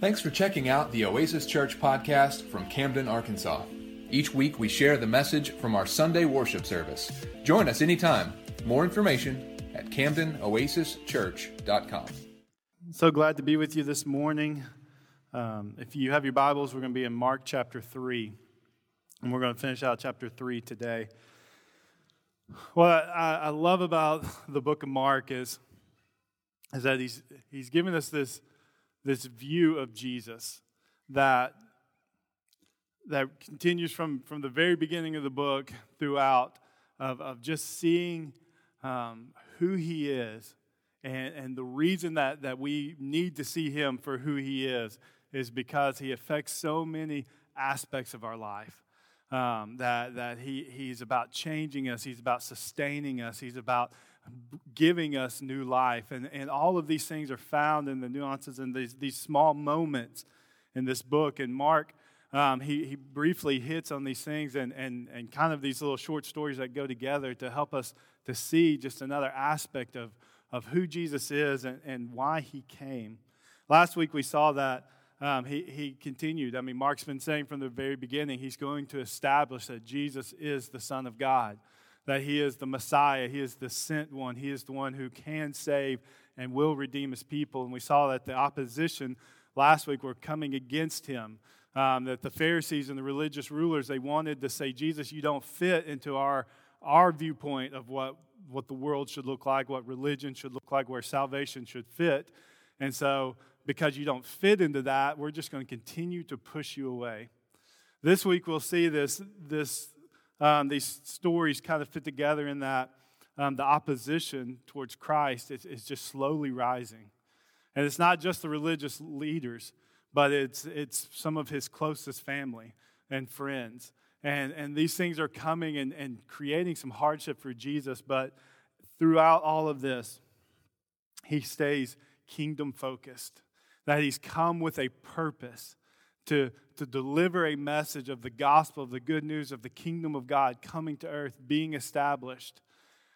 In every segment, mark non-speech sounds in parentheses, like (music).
Thanks for checking out the Oasis Church podcast from Camden, Arkansas. Each week we share the message from our Sunday worship service. Join us anytime. More information at CamdenOasisChurch.com. So glad to be with you this morning. Um, if you have your Bibles, we're going to be in Mark chapter 3, and we're going to finish out chapter 3 today. What I, I love about the book of Mark is, is that he's, he's given us this, this view of Jesus that, that continues from, from the very beginning of the book throughout, of, of just seeing um, who he is and, and the reason that, that we need to see him for who he is is because he affects so many aspects of our life. Um, that that he, he's about changing us, he's about sustaining us, he's about giving us new life. And, and all of these things are found in the nuances and these, these small moments in this book. And Mark, um, he, he briefly hits on these things and, and, and kind of these little short stories that go together to help us to see just another aspect of, of who Jesus is and, and why he came. Last week we saw that um, he, he continued. I mean, Mark's been saying from the very beginning, he's going to establish that Jesus is the Son of God, that he is the Messiah, he is the sent one, he is the one who can save and will redeem his people. And we saw that the opposition last week were coming against him. Um, that the Pharisees and the religious rulers, they wanted to say, Jesus, you don't fit into our, our viewpoint of what, what the world should look like, what religion should look like, where salvation should fit. And so because you don't fit into that, we're just going to continue to push you away. This week we'll see this, this, um, these stories kind of fit together in that um, the opposition towards Christ is, is just slowly rising. And it's not just the religious leaders, but it's, it's some of his closest family and friends. And, and these things are coming and, and creating some hardship for Jesus, but throughout all of this, he stays kingdom focused that he's come with a purpose to, to deliver a message of the gospel, of the good news of the kingdom of God coming to earth, being established.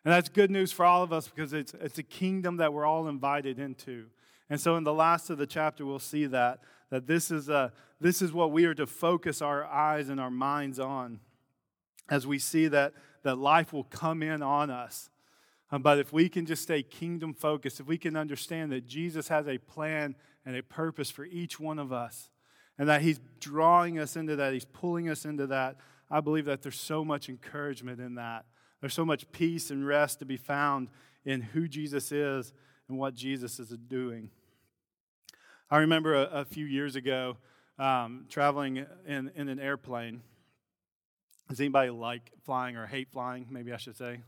And that's good news for all of us because it's, it's a kingdom that we're all invited into. And so in the last of the chapter, we'll see that, that this is, a, this is what we are to focus our eyes and our minds on as we see that, that life will come in on us. Um, but if we can just stay kingdom focused, if we can understand that Jesus has a plan and a purpose for each one of us. And that He's drawing us into that, He's pulling us into that. I believe that there's so much encouragement in that. There's so much peace and rest to be found in who Jesus is and what Jesus is doing. I remember a, a few years ago um, traveling in, in an airplane. Does anybody like flying or hate flying? Maybe I should say.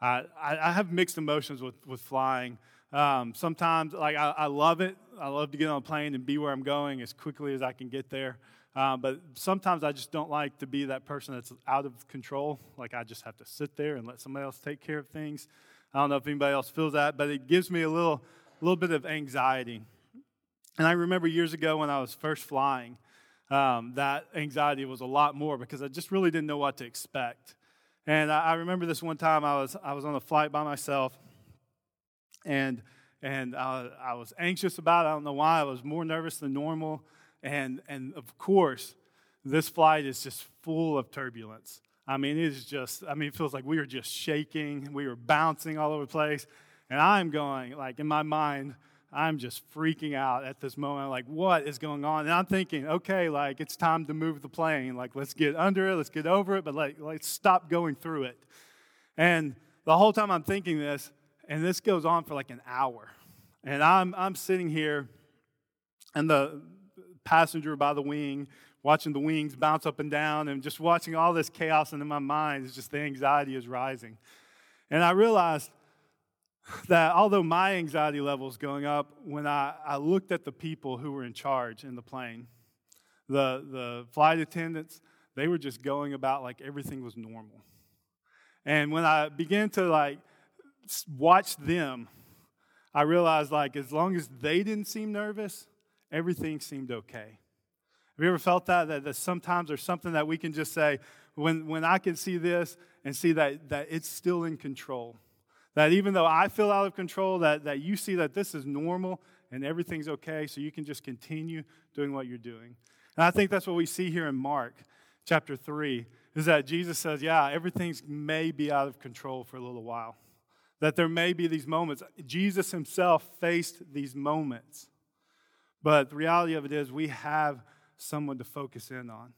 I, I have mixed emotions with, with flying. Um, sometimes, like, I, I, love it. I love to get on a plane and be where I'm going as quickly as I can get there. Um, but sometimes I just don't like to be that person that's out of control. Like, I just have to sit there and let somebody else take care of things. I don't know if anybody else feels that, but it gives me a little, little bit of anxiety. And I remember years ago when I was first flying, um, that anxiety was a lot more because I just really didn't know what to expect. And I, I remember this one time I was, I was on a flight by myself and and I, I was anxious about it. I don't know why. I was more nervous than normal, and and of course, this flight is just full of turbulence. I mean, it is just. I mean, it feels like we were just shaking. We were bouncing all over the place, and I'm going like in my mind. I'm just freaking out at this moment. Like, what is going on? And I'm thinking, okay, like it's time to move the plane. Like, let's get under it, let's get over it, but like, let's stop going through it. And the whole time I'm thinking this, and this goes on for like an hour. And I'm, I'm sitting here, and the passenger by the wing, watching the wings bounce up and down, and just watching all this chaos, and in my mind, it's just the anxiety is rising. And I realized that although my anxiety level is going up, when I, I looked at the people who were in charge in the plane, the, the flight attendants, they were just going about like everything was normal. And when I began to like watched them, I realized like as long as they didn't seem nervous, everything seemed okay. Have you ever felt that? That, that sometimes there's something that we can just say, when, when I can see this and see that, that it's still in control. That even though I feel out of control, that, that you see that this is normal and everything's okay, so you can just continue doing what you're doing. And I think that's what we see here in Mark chapter 3 is that Jesus says, Yeah, everything's may be out of control for a little while. That there may be these moments. Jesus himself faced these moments. But the reality of it is, we have someone to focus in on.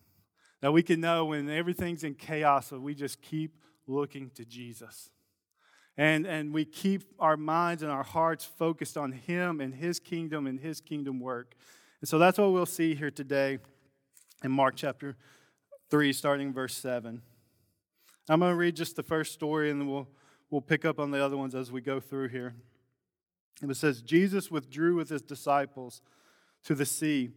That we can know when everything's in chaos, that we just keep looking to Jesus. And, and we keep our minds and our hearts focused on Him and His kingdom and His kingdom work. And so that's what we'll see here today in Mark chapter 3, starting verse 7. I'm going to read just the first story and then we'll, we'll pick up on the other ones as we go through here. And it says Jesus withdrew with his disciples to the sea,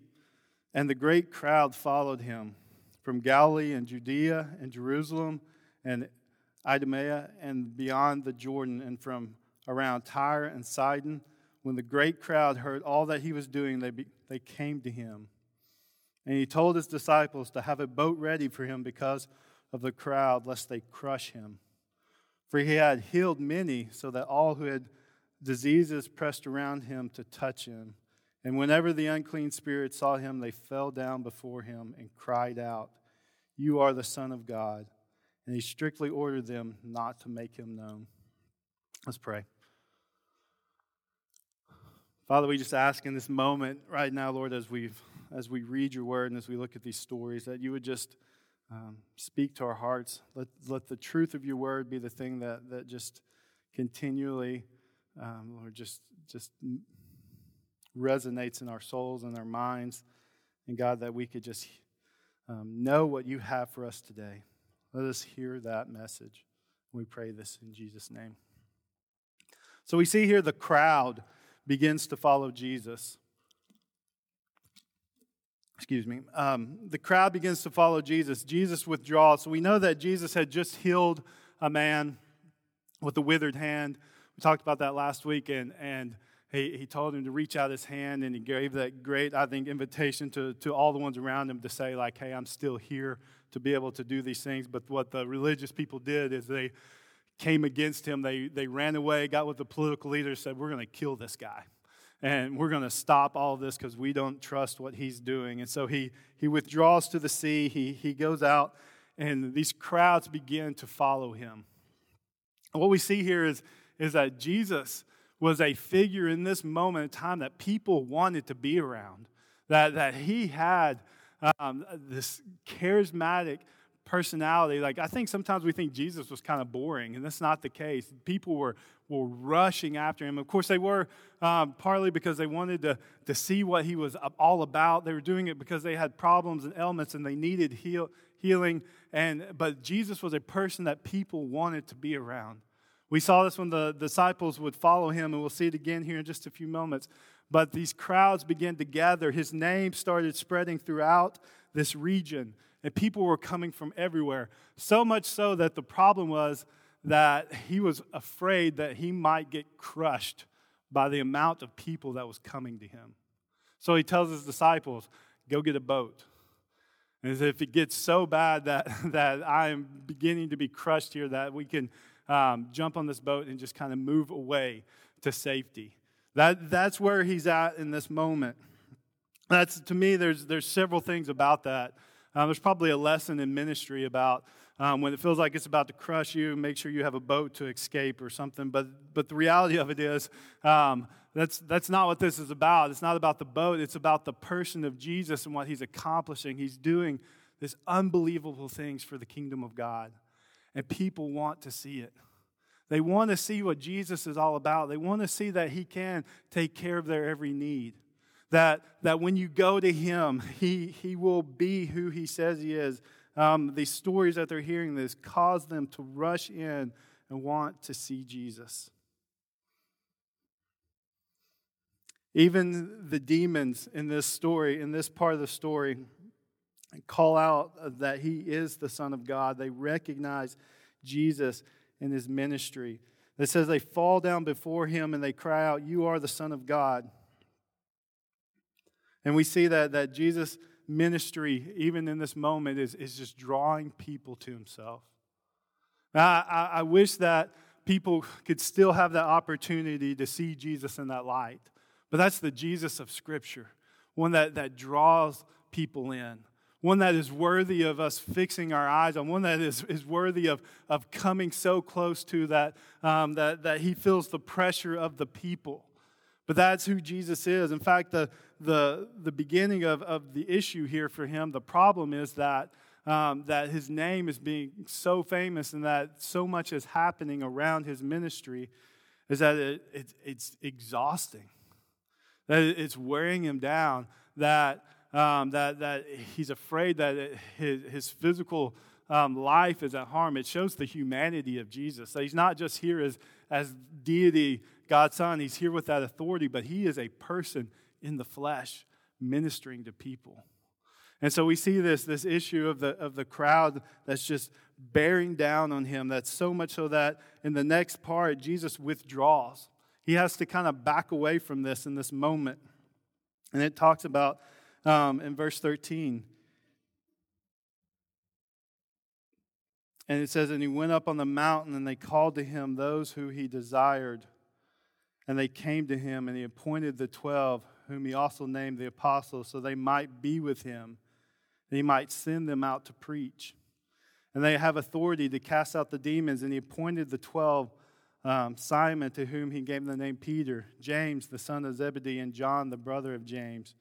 and the great crowd followed him from Galilee and Judea and Jerusalem and Idumea and beyond the Jordan and from around Tyre and Sidon. When the great crowd heard all that he was doing, they, be, they came to him. And he told his disciples to have a boat ready for him because of the crowd, lest they crush him. For he had healed many, so that all who had diseases pressed around him to touch him. And whenever the unclean spirits saw him, they fell down before him and cried out, You are the Son of God. And he strictly ordered them not to make him known. Let's pray. Father, we just ask in this moment right now, Lord, as we as we read your word and as we look at these stories, that you would just um, speak to our hearts. Let let the truth of your word be the thing that that just continually, um, Lord, just just resonates in our souls and our minds. And God, that we could just um, know what you have for us today. Let us hear that message. We pray this in Jesus' name. So we see here the crowd begins to follow Jesus. Excuse me. Um, the crowd begins to follow Jesus. Jesus withdraws. So we know that Jesus had just healed a man with a withered hand. We talked about that last week, and, and he, he told him to reach out his hand and he gave that great, I think, invitation to, to all the ones around him to say, like, hey, I'm still here to be able to do these things. But what the religious people did is they came against him. They, they ran away, got with the political leaders, said, we're going to kill this guy. And we're going to stop all of this because we don't trust what he's doing. And so he, he withdraws to the sea. He, he goes out, and these crowds begin to follow him. And what we see here is, is that Jesus was a figure in this moment in time that people wanted to be around, that, that he had um, this charismatic personality. Like, I think sometimes we think Jesus was kind of boring, and that's not the case. People were, were rushing after him. Of course, they were um, partly because they wanted to, to see what he was all about. They were doing it because they had problems and ailments and they needed heal, healing. And, but Jesus was a person that people wanted to be around. We saw this when the disciples would follow him, and we'll see it again here in just a few moments. But these crowds began to gather. His name started spreading throughout this region, and people were coming from everywhere. So much so that the problem was that he was afraid that he might get crushed by the amount of people that was coming to him. So he tells his disciples, Go get a boat. And if it gets so bad that, (laughs) that I am beginning to be crushed here, that we can um, jump on this boat and just kind of move away to safety. That, that's where he's at in this moment. That's, to me, there's, there's several things about that. Um, there's probably a lesson in ministry about um, when it feels like it's about to crush you, make sure you have a boat to escape or something. But, but the reality of it is, um, that's, that's not what this is about. It's not about the boat, it's about the person of Jesus and what he's accomplishing. He's doing this unbelievable things for the kingdom of God and people want to see it. They want to see what Jesus is all about. They want to see that He can take care of their every need. That, that when you go to Him, He, he will be who He says He is. Um, these stories that they're hearing this cause them to rush in and want to see Jesus. Even the demons in this story, in this part of the story, call out that he is the Son of God. They recognize Jesus in his ministry. It says they fall down before him and they cry out, You are the Son of God. And we see that, that Jesus' ministry, even in this moment, is, is just drawing people to himself. I, I, I wish that people could still have that opportunity to see Jesus in that light. But that's the Jesus of Scripture, one that, that draws people in, one that is worthy of us fixing our eyes on, one that is, is worthy of, of coming so close to that, um, that, that he feels the pressure of the people. But that's who Jesus is. In fact, the, the, the beginning of, of the issue here for him, the problem is that, um, that his name is being so famous and that so much is happening around his ministry is that it, it, it's exhausting, that it's wearing him down, that, um, that, that he's afraid that it, his, his physical um, life is at harm. It shows the humanity of Jesus. That he's not just here as, as deity God's Son. He's here with that authority, but he is a person in the flesh ministering to people. And so we see this, this issue of the, of the crowd that's just bearing down on him. That's so much so that in the next part, Jesus withdraws. He has to kind of back away from this in this moment. And it talks about um, in verse 13. And it says, And he went up on the mountain, and they called to him those who he desired and they came to him, and he appointed the twelve, whom he also named the apostles, so they might be with him, and he might send them out to preach. And they have authority to cast out the demons, and he appointed the twelve um, Simon, to whom he gave the name Peter, James, the son of Zebedee, and John, the brother of James,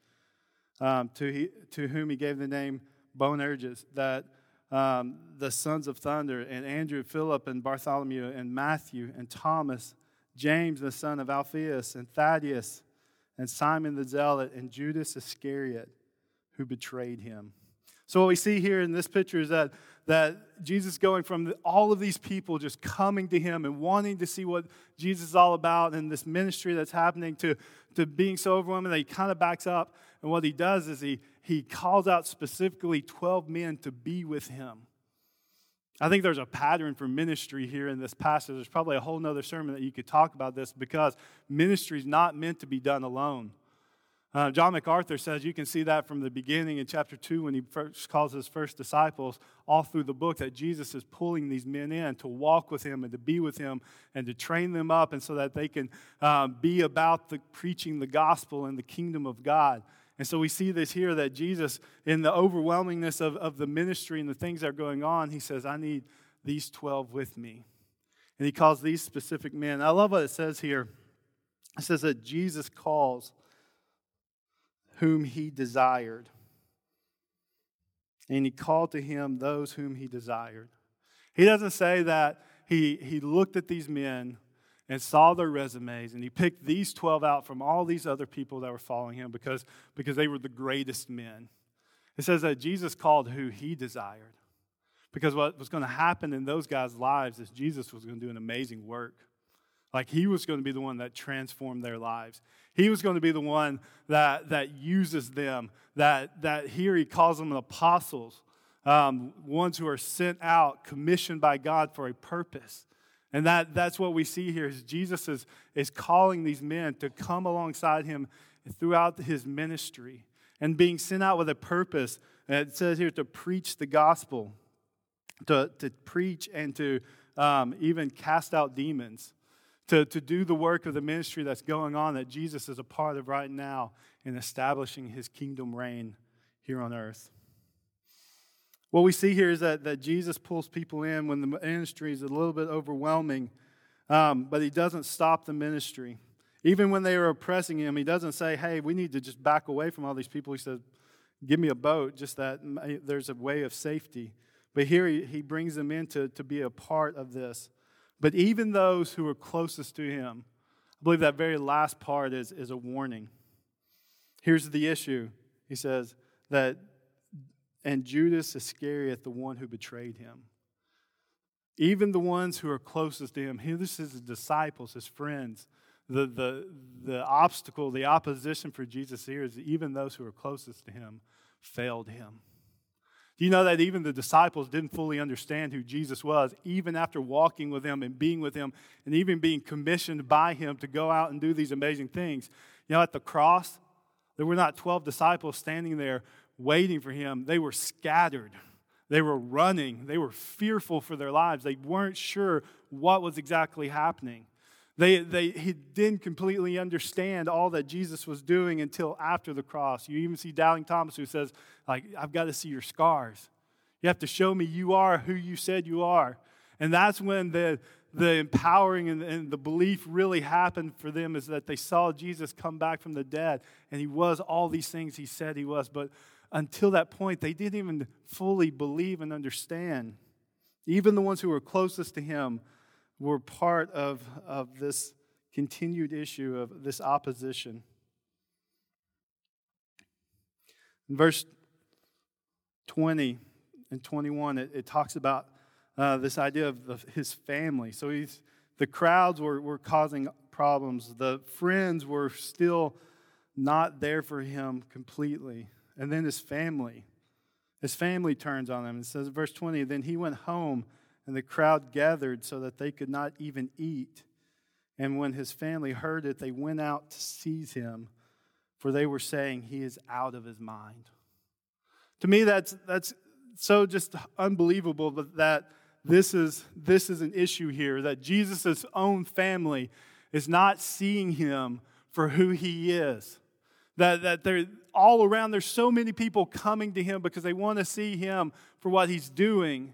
um, to, he, to whom he gave the name Boanerges, that um, the sons of thunder, and Andrew, Philip, and Bartholomew, and Matthew, and Thomas James, the son of Alphaeus, and Thaddeus, and Simon the Zealot, and Judas Iscariot, who betrayed him. So, what we see here in this picture is that, that Jesus going from all of these people just coming to him and wanting to see what Jesus is all about and this ministry that's happening to, to being so overwhelming that he kind of backs up. And what he does is he, he calls out specifically 12 men to be with him. I think there's a pattern for ministry here in this passage. There's probably a whole nother sermon that you could talk about this because ministry is not meant to be done alone. Uh, John MacArthur says you can see that from the beginning in chapter 2 when he first calls his first disciples, all through the book, that Jesus is pulling these men in to walk with him and to be with him and to train them up and so that they can um, be about the, preaching the gospel and the kingdom of God. And so we see this here that Jesus, in the overwhelmingness of, of the ministry and the things that are going on, he says, I need these 12 with me. And he calls these specific men. I love what it says here. It says that Jesus calls whom he desired. And he called to him those whom he desired. He doesn't say that he, he looked at these men and saw their resumes, and he picked these 12 out from all these other people that were following him because, because they were the greatest men. It says that Jesus called who he desired. Because what was going to happen in those guys' lives is Jesus was going to do an amazing work. Like he was going to be the one that transformed their lives. He was going to be the one that, that uses them. That, that here he calls them apostles, um, ones who are sent out, commissioned by God for a purpose. And that, that's what we see here is Jesus is, is calling these men to come alongside him throughout his ministry and being sent out with a purpose. And it says here to preach the gospel, to, to preach and to um, even cast out demons, to, to do the work of the ministry that's going on that Jesus is a part of right now in establishing his kingdom reign here on earth. What we see here is that, that Jesus pulls people in when the ministry is a little bit overwhelming, um, but he doesn't stop the ministry. Even when they are oppressing him, he doesn't say, hey, we need to just back away from all these people. He says, give me a boat, just that there's a way of safety. But here he, he brings them in to, to be a part of this. But even those who are closest to him, I believe that very last part is, is a warning. Here's the issue. He says that and Judas Iscariot, the one who betrayed him. Even the ones who are closest to him, this is his disciples, his friends. The, the, the obstacle, the opposition for Jesus here is even those who are closest to him failed him. Do you know that even the disciples didn't fully understand who Jesus was, even after walking with him and being with him and even being commissioned by him to go out and do these amazing things? You know, at the cross, there were not 12 disciples standing there waiting for him, they were scattered. They were running. They were fearful for their lives. They weren't sure what was exactly happening. They, they, he didn't completely understand all that Jesus was doing until after the cross. You even see Doubting Thomas who says, like, I've got to see your scars. You have to show me you are who you said you are. And that's when the, the empowering and, and the belief really happened for them is that they saw Jesus come back from the dead and he was all these things he said he was. But until that point, they didn't even fully believe and understand. Even the ones who were closest to him were part of, of this continued issue of this opposition. In verse 20 and 21, it, it talks about uh, this idea of the, his family. So he's, the crowds were, were causing problems, the friends were still not there for him completely. And then his family. His family turns on him. It says, verse 20, then he went home and the crowd gathered so that they could not even eat. And when his family heard it, they went out to seize him, for they were saying, He is out of his mind. To me, that's, that's so just unbelievable that this is, this is an issue here, that Jesus' own family is not seeing him for who he is. That, that they're all around, there's so many people coming to him because they want to see him for what he's doing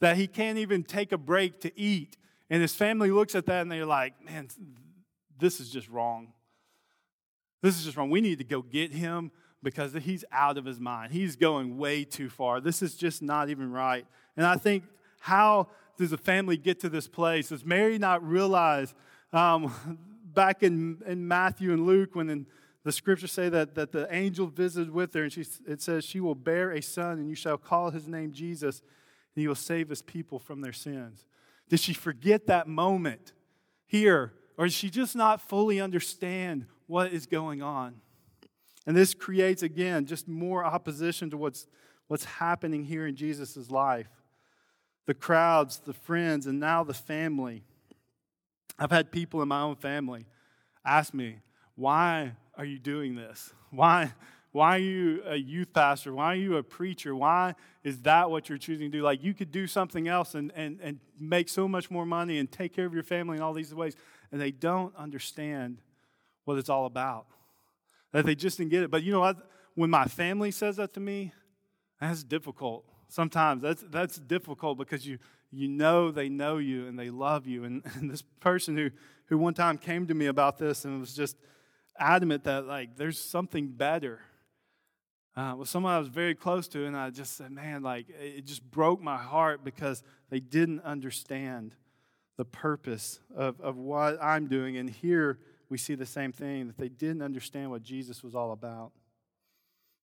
that he can't even take a break to eat. And his family looks at that and they're like, man, this is just wrong. This is just wrong. We need to go get him because he's out of his mind. He's going way too far. This is just not even right. And I think, how does a family get to this place? Does Mary not realize um, back in, in Matthew and Luke when in, the scriptures say that, that the angel visited with her and she, it says, She will bear a son and you shall call his name Jesus and he will save his people from their sins. Did she forget that moment here? Or did she just not fully understand what is going on? And this creates, again, just more opposition to what's, what's happening here in Jesus' life. The crowds, the friends, and now the family. I've had people in my own family ask me, why are you doing this? Why, why are you a youth pastor? Why are you a preacher? Why is that what you're choosing to do? Like, you could do something else and, and, and make so much more money and take care of your family in all these ways. And they don't understand what it's all about. That they just didn't get it. But you know what? When my family says that to me, that's difficult. Sometimes that's, that's difficult because you, you know they know you and they love you. And, (laughs) and this person who, who one time came to me about this and was just adamant that, like, there's something better uh, was someone I was very close to, and I just said, man, like, it just broke my heart because they didn't understand the purpose of, of what I'm doing. And here we see the same thing that they didn't understand what Jesus was all about.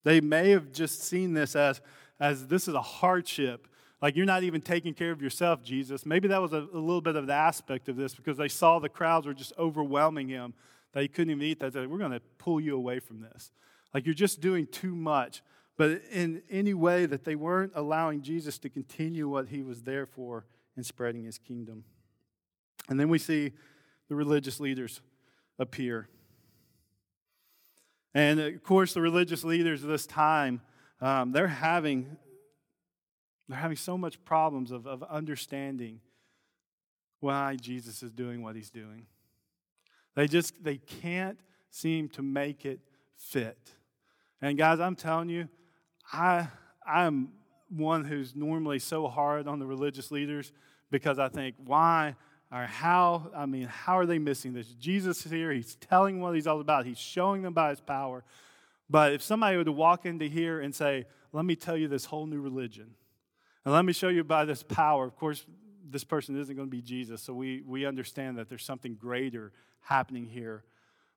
They may have just seen this as, as this is a hardship. Like, you're not even taking care of yourself, Jesus. Maybe that was a, a little bit of the aspect of this because they saw the crowds were just overwhelming him he couldn't even eat that. They We're going to pull you away from this. Like you're just doing too much. But in any way that they weren't allowing Jesus to continue what he was there for in spreading his kingdom. And then we see the religious leaders appear. And of course, the religious leaders of this time, um, they're having they're having so much problems of, of understanding why Jesus is doing what he's doing. They just they can't seem to make it fit. And guys, I'm telling you, I I'm one who's normally so hard on the religious leaders because I think why or how I mean how are they missing this? Jesus is here. He's telling what he's all about. He's showing them by his power. But if somebody were to walk into here and say, "Let me tell you this whole new religion," and let me show you by this power, of course, this person isn't going to be Jesus. So we we understand that there's something greater happening here.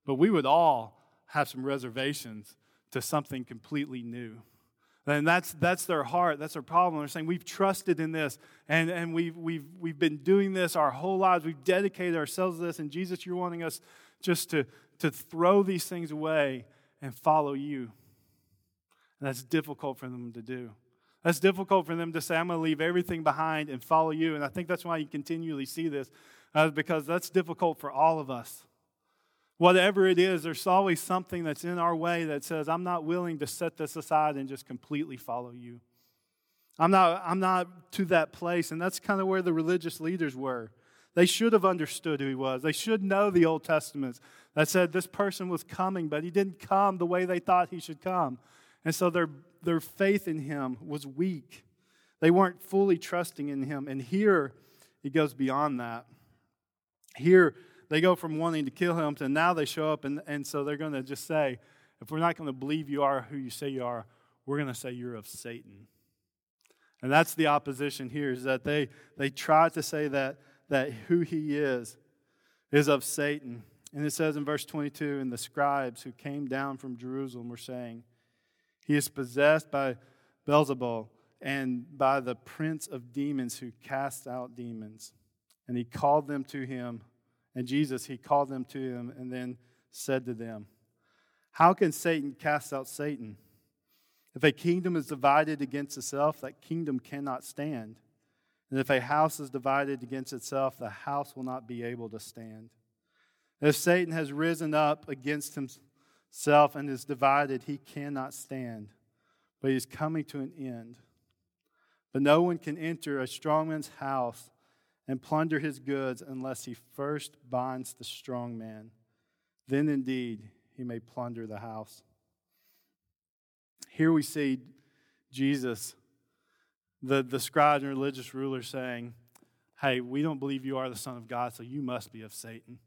But we would all have some reservations to something completely new. And that's, that's their heart. That's their problem. They're saying, We've trusted in this, and, and we've, we've, we've been doing this our whole lives. We've dedicated ourselves to this. And Jesus, you're wanting us just to, to throw these things away and follow you. And that's difficult for them to do. That's difficult for them to say, I'm going to leave everything behind and follow you. And I think that's why you continually see this, uh, because that's difficult for all of us. Whatever it is, there's always something that's in our way that says, I'm not willing to set this aside and just completely follow you. I'm not, I'm not to that place. And that's kind of where the religious leaders were. They should have understood who he was. They should know the Old Testament that said this person was coming, but he didn't come the way they thought he should come. And so their, their faith in him was weak. They weren't fully trusting in him. And here, he goes beyond that. Here, they go from wanting to kill him to now they show up, and, and so they're going to just say, if we're not going to believe you are who you say you are, we're going to say you're of Satan. And that's the opposition here, is that they, they try to say that, that who he is is of Satan. And it says in verse 22 And the scribes who came down from Jerusalem were saying, He is possessed by Beelzebul and by the prince of demons who cast out demons. And he called them to him. And Jesus, he called them to him and then said to them, How can Satan cast out Satan? If a kingdom is divided against itself, that kingdom cannot stand. And if a house is divided against itself, the house will not be able to stand. If Satan has risen up against himself and is divided, he cannot stand, but he is coming to an end. But no one can enter a strong man's house and plunder his goods unless he first binds the strong man. Then indeed he may plunder the house. Here we see Jesus, the, the scribes and religious rulers, saying, Hey, we don't believe you are the Son of God, so you must be of Satan.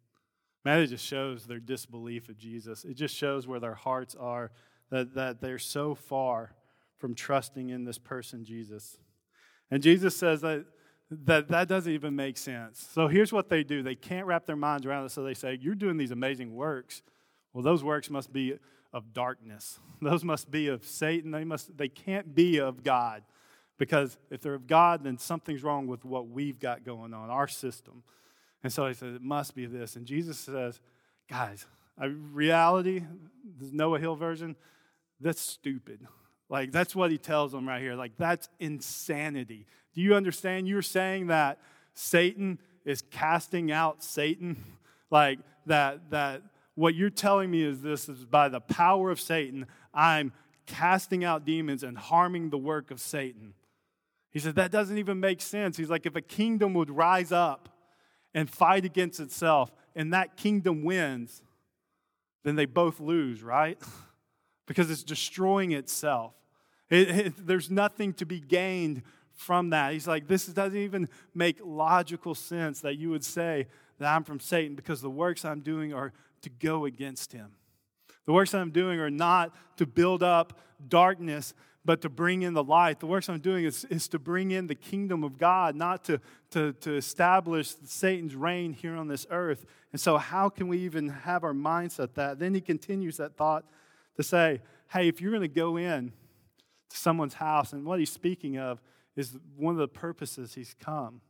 Man, it just shows their disbelief of Jesus. It just shows where their hearts are, that, that they're so far from trusting in this person, Jesus. And Jesus says that, that that doesn't even make sense. So here's what they do they can't wrap their minds around it, so they say, You're doing these amazing works. Well, those works must be of darkness. (laughs) Those must be of Satan. They, must, they can't be of God. Because if they're of God, then something's wrong with what we've got going on, our system. And so he says, it must be this. And Jesus says, guys, reality, the Noah Hill version, that's stupid. Like, that's what he tells them right here. Like, that's insanity. Do you understand? You're saying that Satan is casting out Satan? (laughs) Like, that, that what you're telling me is this is by the power of Satan, I'm casting out demons and harming the work of Satan. He said, that doesn't even make sense. He's like, if a kingdom would rise up and fight against itself and that kingdom wins, then they both lose, right? (laughs) because it's destroying itself. It, it, there's nothing to be gained from that. He's like, this doesn't even make logical sense that you would say that I'm from Satan because the works I'm doing are to go against him. The works I'm doing are not to build up darkness, but to bring in the light. The works I'm doing is, is to bring in the kingdom of God, not to, to, to establish Satan's reign here on this earth. And so, how can we even have our mindset that? Then he continues that thought to say, hey, if you're going to go in to someone's house, and what he's speaking of is one of the purposes he's come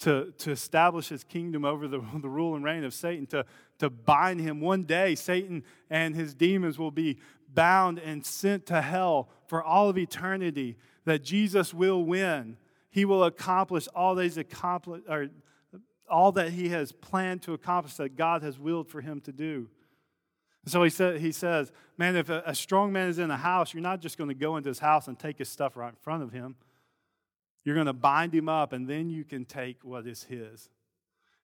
to, to establish his kingdom over the, (laughs) the rule and reign of Satan, to, to bind him. One day, Satan and his demons will be bound and sent to hell for all of eternity, that Jesus will win. He will accomplish all that he's accomplished, or all that he has planned to accomplish that God has willed for him to do. So he, said, he says, Man, if a, a strong man is in a house, you're not just going to go into his house and take his stuff right in front of him. You're going to bind him up, and then you can take what is his.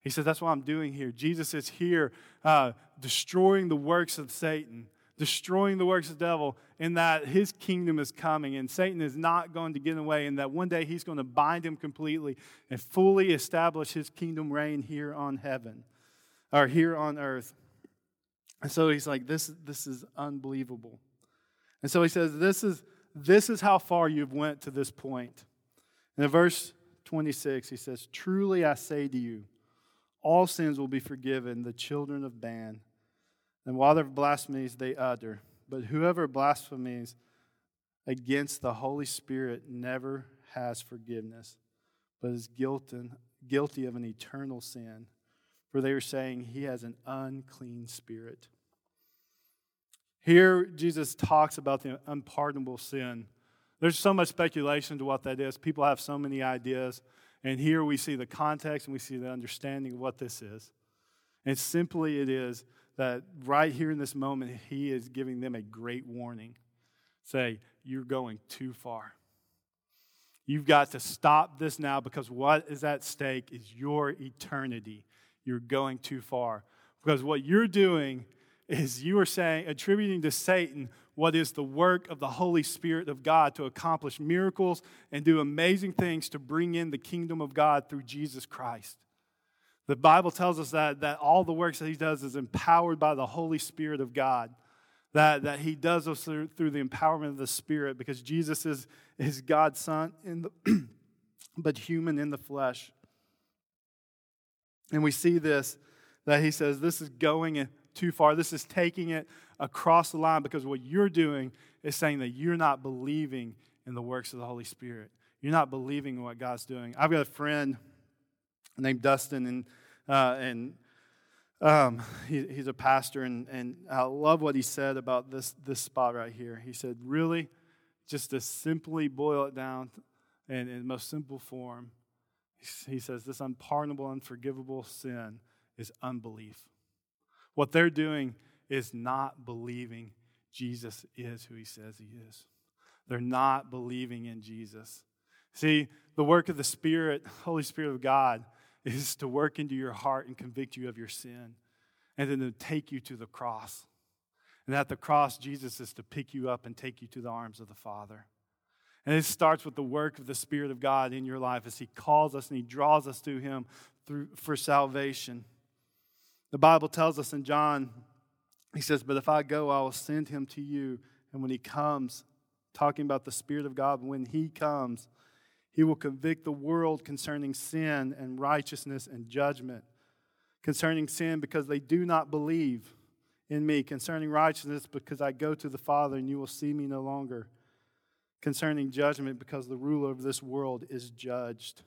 He says, That's what I'm doing here. Jesus is here uh, destroying the works of Satan, destroying the works of the devil, in that his kingdom is coming, and Satan is not going to get away, and that one day he's going to bind him completely and fully establish his kingdom reign here on heaven, or here on earth. And so he's like, This, this is unbelievable. And so he says, This is, this is how far you've went to this point. In verse 26, he says, Truly I say to you, all sins will be forgiven the children of man, and while their blasphemies they utter. But whoever blasphemies against the Holy Spirit never has forgiveness, but is guilty of an eternal sin. For they are saying he has an unclean spirit. Here, Jesus talks about the unpardonable sin there's so much speculation to what that is. People have so many ideas. And here we see the context and we see the understanding of what this is. And simply it is that right here in this moment, he is giving them a great warning. Say, you're going too far. You've got to stop this now because what is at stake is your eternity. You're going too far. Because what you're doing is you are saying, attributing to Satan what is the work of the Holy Spirit of God to accomplish miracles and do amazing things to bring in the kingdom of God through Jesus Christ. The Bible tells us that, that all the works that he does is empowered by the Holy Spirit of God. That, that he does those through, through the empowerment of the Spirit because Jesus is, is God's Son, in the, (clears throat) but human in the flesh. And we see this that he says this is going too far. This is taking it across the line because what you're doing is saying that you're not believing in the works of the Holy Spirit. You're not believing in what God's doing. I've got a friend named Dustin, and, uh, and um, he, he's a pastor, and, and I love what he said about this, this spot right here. He said, Really, just to simply boil it down in, in the most simple form, he says, This unpardonable, unforgivable sin is unbelief. What they're doing is not believing Jesus is who he says he is. They're not believing in Jesus. See, the work of the Spirit, Holy Spirit of God, is to work into your heart and convict you of your sin, and then to take you to the cross. And at the cross, Jesus is to pick you up and take you to the arms of the Father. And it starts with the work of the Spirit of God in your life as He calls us and He draws us to Him through, for salvation. The Bible tells us in John, he says, But if I go, I will send him to you. And when he comes, talking about the Spirit of God, when he comes, he will convict the world concerning sin and righteousness and judgment. Concerning sin, because they do not believe in me. Concerning righteousness, because I go to the Father and you will see me no longer. Concerning judgment, because the ruler of this world is judged.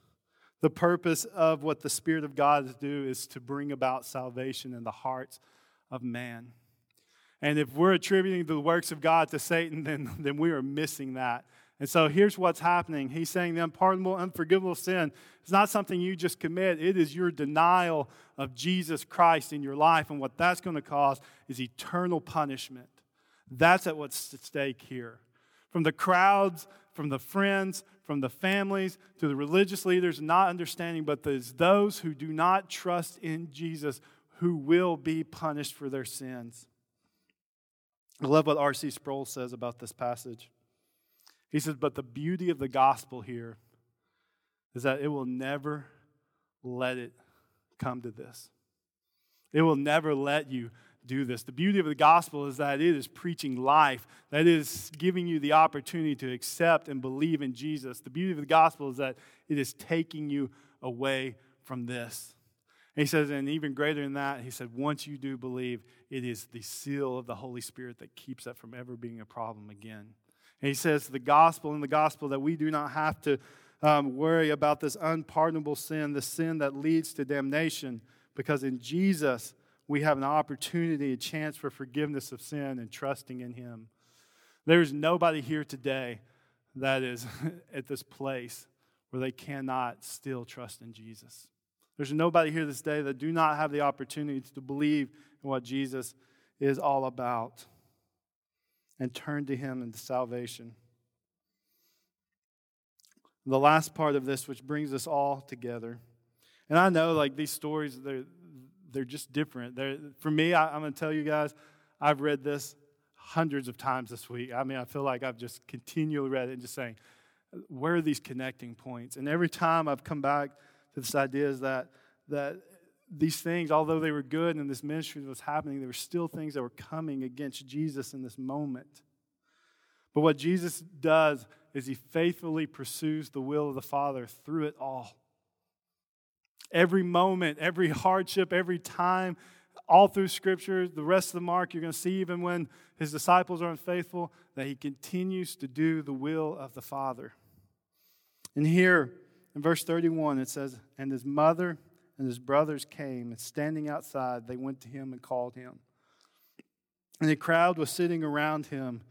The purpose of what the Spirit of God is do is to bring about salvation in the hearts of man. And if we're attributing the works of God to Satan, then, (laughs) then we are missing that. And so here's what's happening. He's saying the unpardonable, unforgivable sin is not something you just commit, it is your denial of Jesus Christ in your life. And what that's going to cause is eternal punishment. That's at what's at stake here. From the crowds, from the friends, from the families to the religious leaders not understanding, but there's those who do not trust in Jesus who will be punished for their sins. I love what R.C. Sproul says about this passage. He says, But the beauty of the gospel here is that it will never let it come to this. It will never let you do this. The beauty of the gospel is that it is preaching life, that is giving you the opportunity to accept and believe in Jesus. The beauty of the gospel is that it is taking you away from this. And he says, and even greater than that, he said, once you do believe, it is the seal of the Holy Spirit that keeps that from ever being a problem again. And he says, the gospel in the gospel that we do not have to um, worry about this unpardonable sin, the sin that leads to damnation, because in Jesus, we have an opportunity, a chance for forgiveness of sin and trusting in Him. There is nobody here today that is (laughs) at this place where they cannot still trust in Jesus. There's nobody here this day that do not have the opportunity to believe in what Jesus is all about and turn to Him into salvation. The last part of this, which brings us all together. And I know, like, these stories, they're, they're just different. They're, for me, I, I'm going to tell you guys, I've read this hundreds of times this week. I mean, I feel like I've just continually read it and just saying, where are these connecting points? And every time I've come back to this idea is that, that these things, although they were good and this ministry was happening, there were still things that were coming against Jesus in this moment. But what Jesus does is he faithfully pursues the will of the Father through it all. Every moment, every hardship, every time, all through Scripture, the rest of the mark, you're going to see even when his disciples are unfaithful, that he continues to do the will of the Father. And here in verse 31, it says, And his mother and his brothers came, and standing outside, they went to him and called him. And the crowd was sitting around him,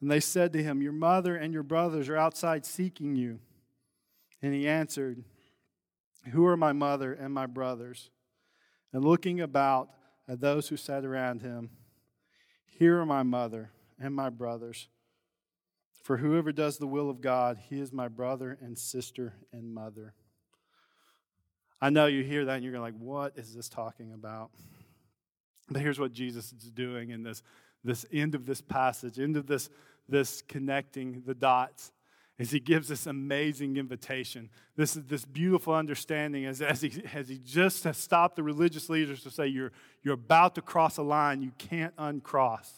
and they said to him, Your mother and your brothers are outside seeking you. And he answered, who are my mother and my brothers? And looking about at those who sat around him, Here are my mother and my brothers. For whoever does the will of God, he is my brother and sister and mother. I know you hear that and you're like, what is this talking about? But here's what Jesus is doing in this, this end of this passage, end of this, this connecting the dots, is he gives this amazing invitation. This is this beautiful understanding as, as, he, as he just has stopped the religious leaders to say, you're, you're about to cross a line you can't uncross.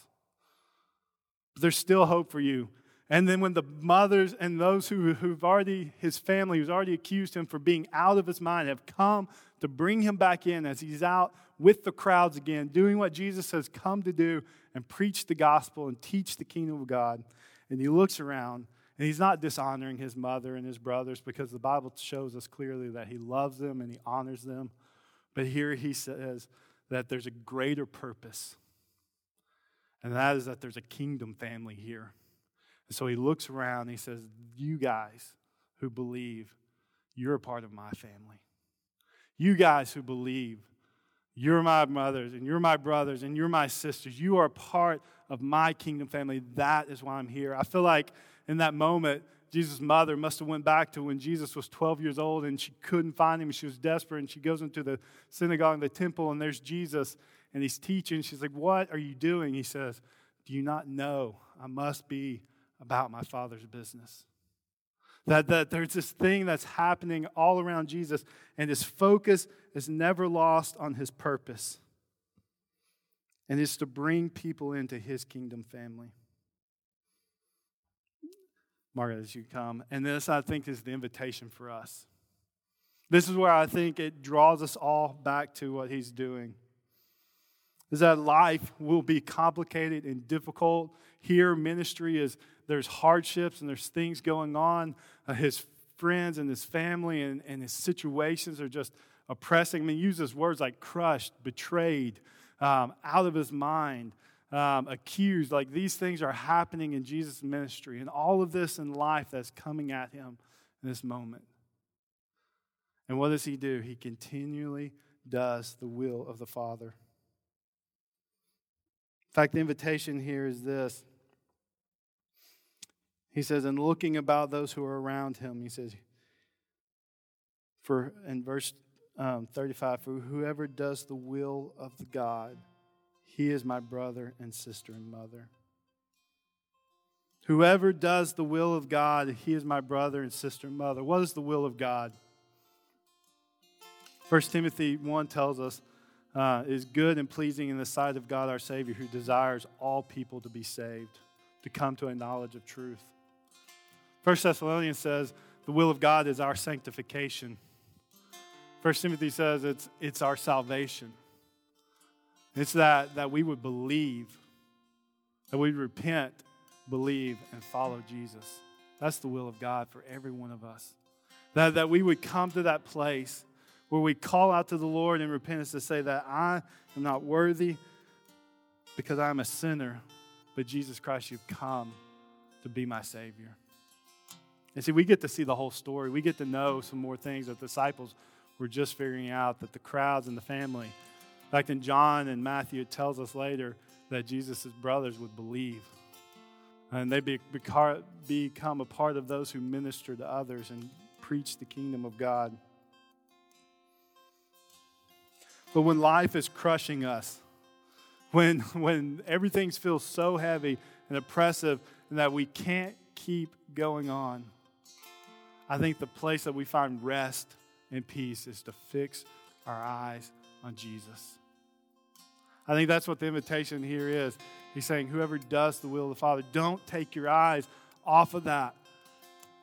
But there's still hope for you. And then when the mothers and those who, who've already, his family, who's already accused him for being out of his mind, have come to bring him back in as he's out with the crowds again, doing what Jesus has come to do and preach the gospel and teach the kingdom of God. And he looks around and he's not dishonoring his mother and his brothers because the Bible shows us clearly that he loves them and he honors them. But here he says that there's a greater purpose, and that is that there's a kingdom family here. And so he looks around and he says, You guys who believe, you're a part of my family. You guys who believe, you're my mothers and you're my brothers and you're my sisters. You are part of my kingdom family. That is why I'm here. I feel like in that moment, Jesus' mother must have went back to when Jesus was 12 years old and she couldn't find him. She was desperate and she goes into the synagogue, and the temple, and there's Jesus and he's teaching. She's like, What are you doing? He says, Do you not know I must be about my Father's business? That, that there's this thing that's happening all around Jesus, and his focus is never lost on his purpose. And it's to bring people into his kingdom family. Margaret, as you come. And this, I think, is the invitation for us. This is where I think it draws us all back to what he's doing. Is that life will be complicated and difficult. Here, ministry is there's hardships and there's things going on. Uh, his friends and his family and, and his situations are just oppressing. I mean, he uses words like crushed, betrayed, um, out of his mind um, accused. Like these things are happening in Jesus' ministry and all of this in life that's coming at him in this moment. And what does he do? He continually does the will of the Father. In fact, the invitation here is this. He says, and looking about those who are around him, he says, for in verse um, 35, for whoever does the will of the God he is my brother and sister and mother. Whoever does the will of God, he is my brother and sister and mother. What is the will of God? 1 Timothy 1 tells us uh, is good and pleasing in the sight of God our Savior, who desires all people to be saved, to come to a knowledge of truth. 1 Thessalonians says the will of God is our sanctification. 1 Timothy says it's, it's our salvation. It's that, that we would believe, that we repent, believe, and follow Jesus. That's the will of God for every one of us. That, that we would come to that place where we call out to the Lord in repentance to say that I am not worthy because I'm a sinner, but Jesus Christ, you've come to be my Savior. And see, we get to see the whole story. We get to know some more things that the disciples were just figuring out, that the crowds and the family fact, in John and Matthew, it tells us later that Jesus' brothers would believe. And they be, become a part of those who minister to others and preach the kingdom of God. But when life is crushing us, when, when everything feels so heavy and oppressive and that we can't keep going on, I think the place that we find rest and peace is to fix our eyes on Jesus. I think that's what the invitation here is. He's saying, whoever does the will of the Father, don't take your eyes off of that.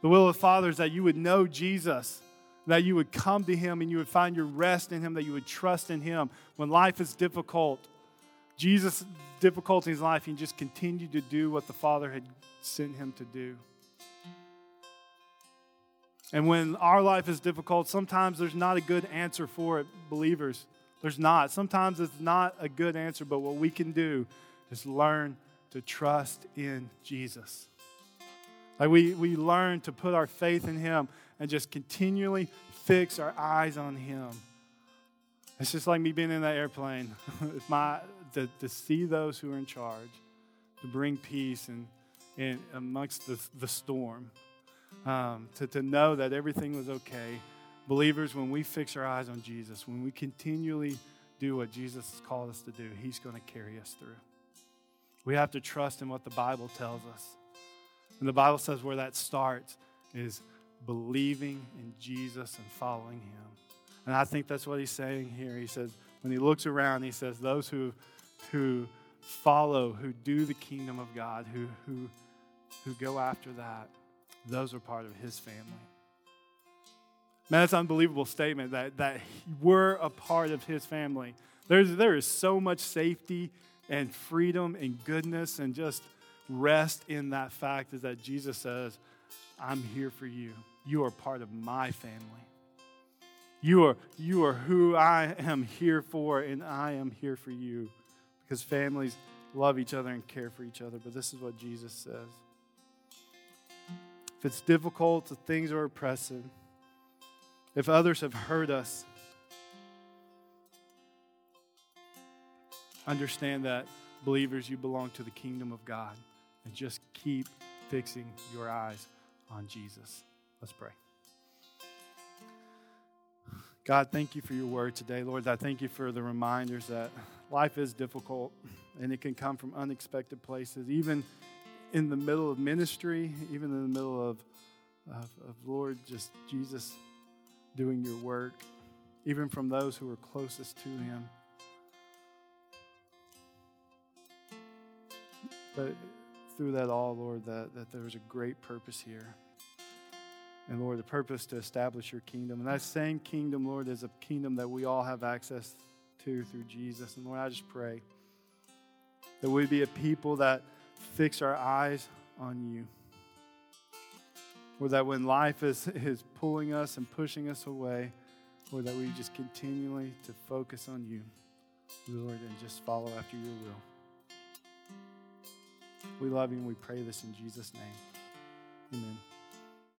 The will of the Father is that you would know Jesus, that you would come to Him and you would find your rest in Him, that you would trust in Him. When life is difficult, Jesus' difficulty in life, he just continued to do what the Father had sent him to do. And when our life is difficult, sometimes there's not a good answer for it, believers. There's not. Sometimes it's not a good answer, but what we can do is learn to trust in Jesus. Like we, we learn to put our faith in Him and just continually fix our eyes on Him. It's just like me being in that airplane, (laughs) my, to, to see those who are in charge, to bring peace and, in amongst the, the storm, um, to, to know that everything was okay. Believers, when we fix our eyes on Jesus, when we continually do what Jesus has called us to do, He's going to carry us through. We have to trust in what the Bible tells us. And the Bible says where that starts is believing in Jesus and following Him. And I think that's what He's saying here. He says, when He looks around, He says, those who, who follow, who do the kingdom of God, who, who, who go after that, those are part of His family. Man, that's an unbelievable statement that, that we're a part of his family. There's, there is so much safety and freedom and goodness and just rest in that fact is that Jesus says, I'm here for you. You are part of my family. You are, you are who I am here for, and I am here for you. Because families love each other and care for each other. But this is what Jesus says. If it's difficult, if things are oppressive, if others have hurt us, understand that, believers, you belong to the kingdom of God. And just keep fixing your eyes on Jesus. Let's pray. God, thank you for your word today. Lord, I thank you for the reminders that life is difficult and it can come from unexpected places, even in the middle of ministry, even in the middle of, of, of Lord, just Jesus doing your work, even from those who are closest to Him. But through that all, Lord, that, that there was a great purpose here. And Lord, the purpose to establish your kingdom. And that same kingdom, Lord, is a kingdom that we all have access to through Jesus. And Lord, I just pray that we be a people that fix our eyes on you. Or that when life is, is pulling us and pushing us away, or that we just continually to focus on you, Lord, and just follow after your will. We love you and we pray this in Jesus' name. Amen.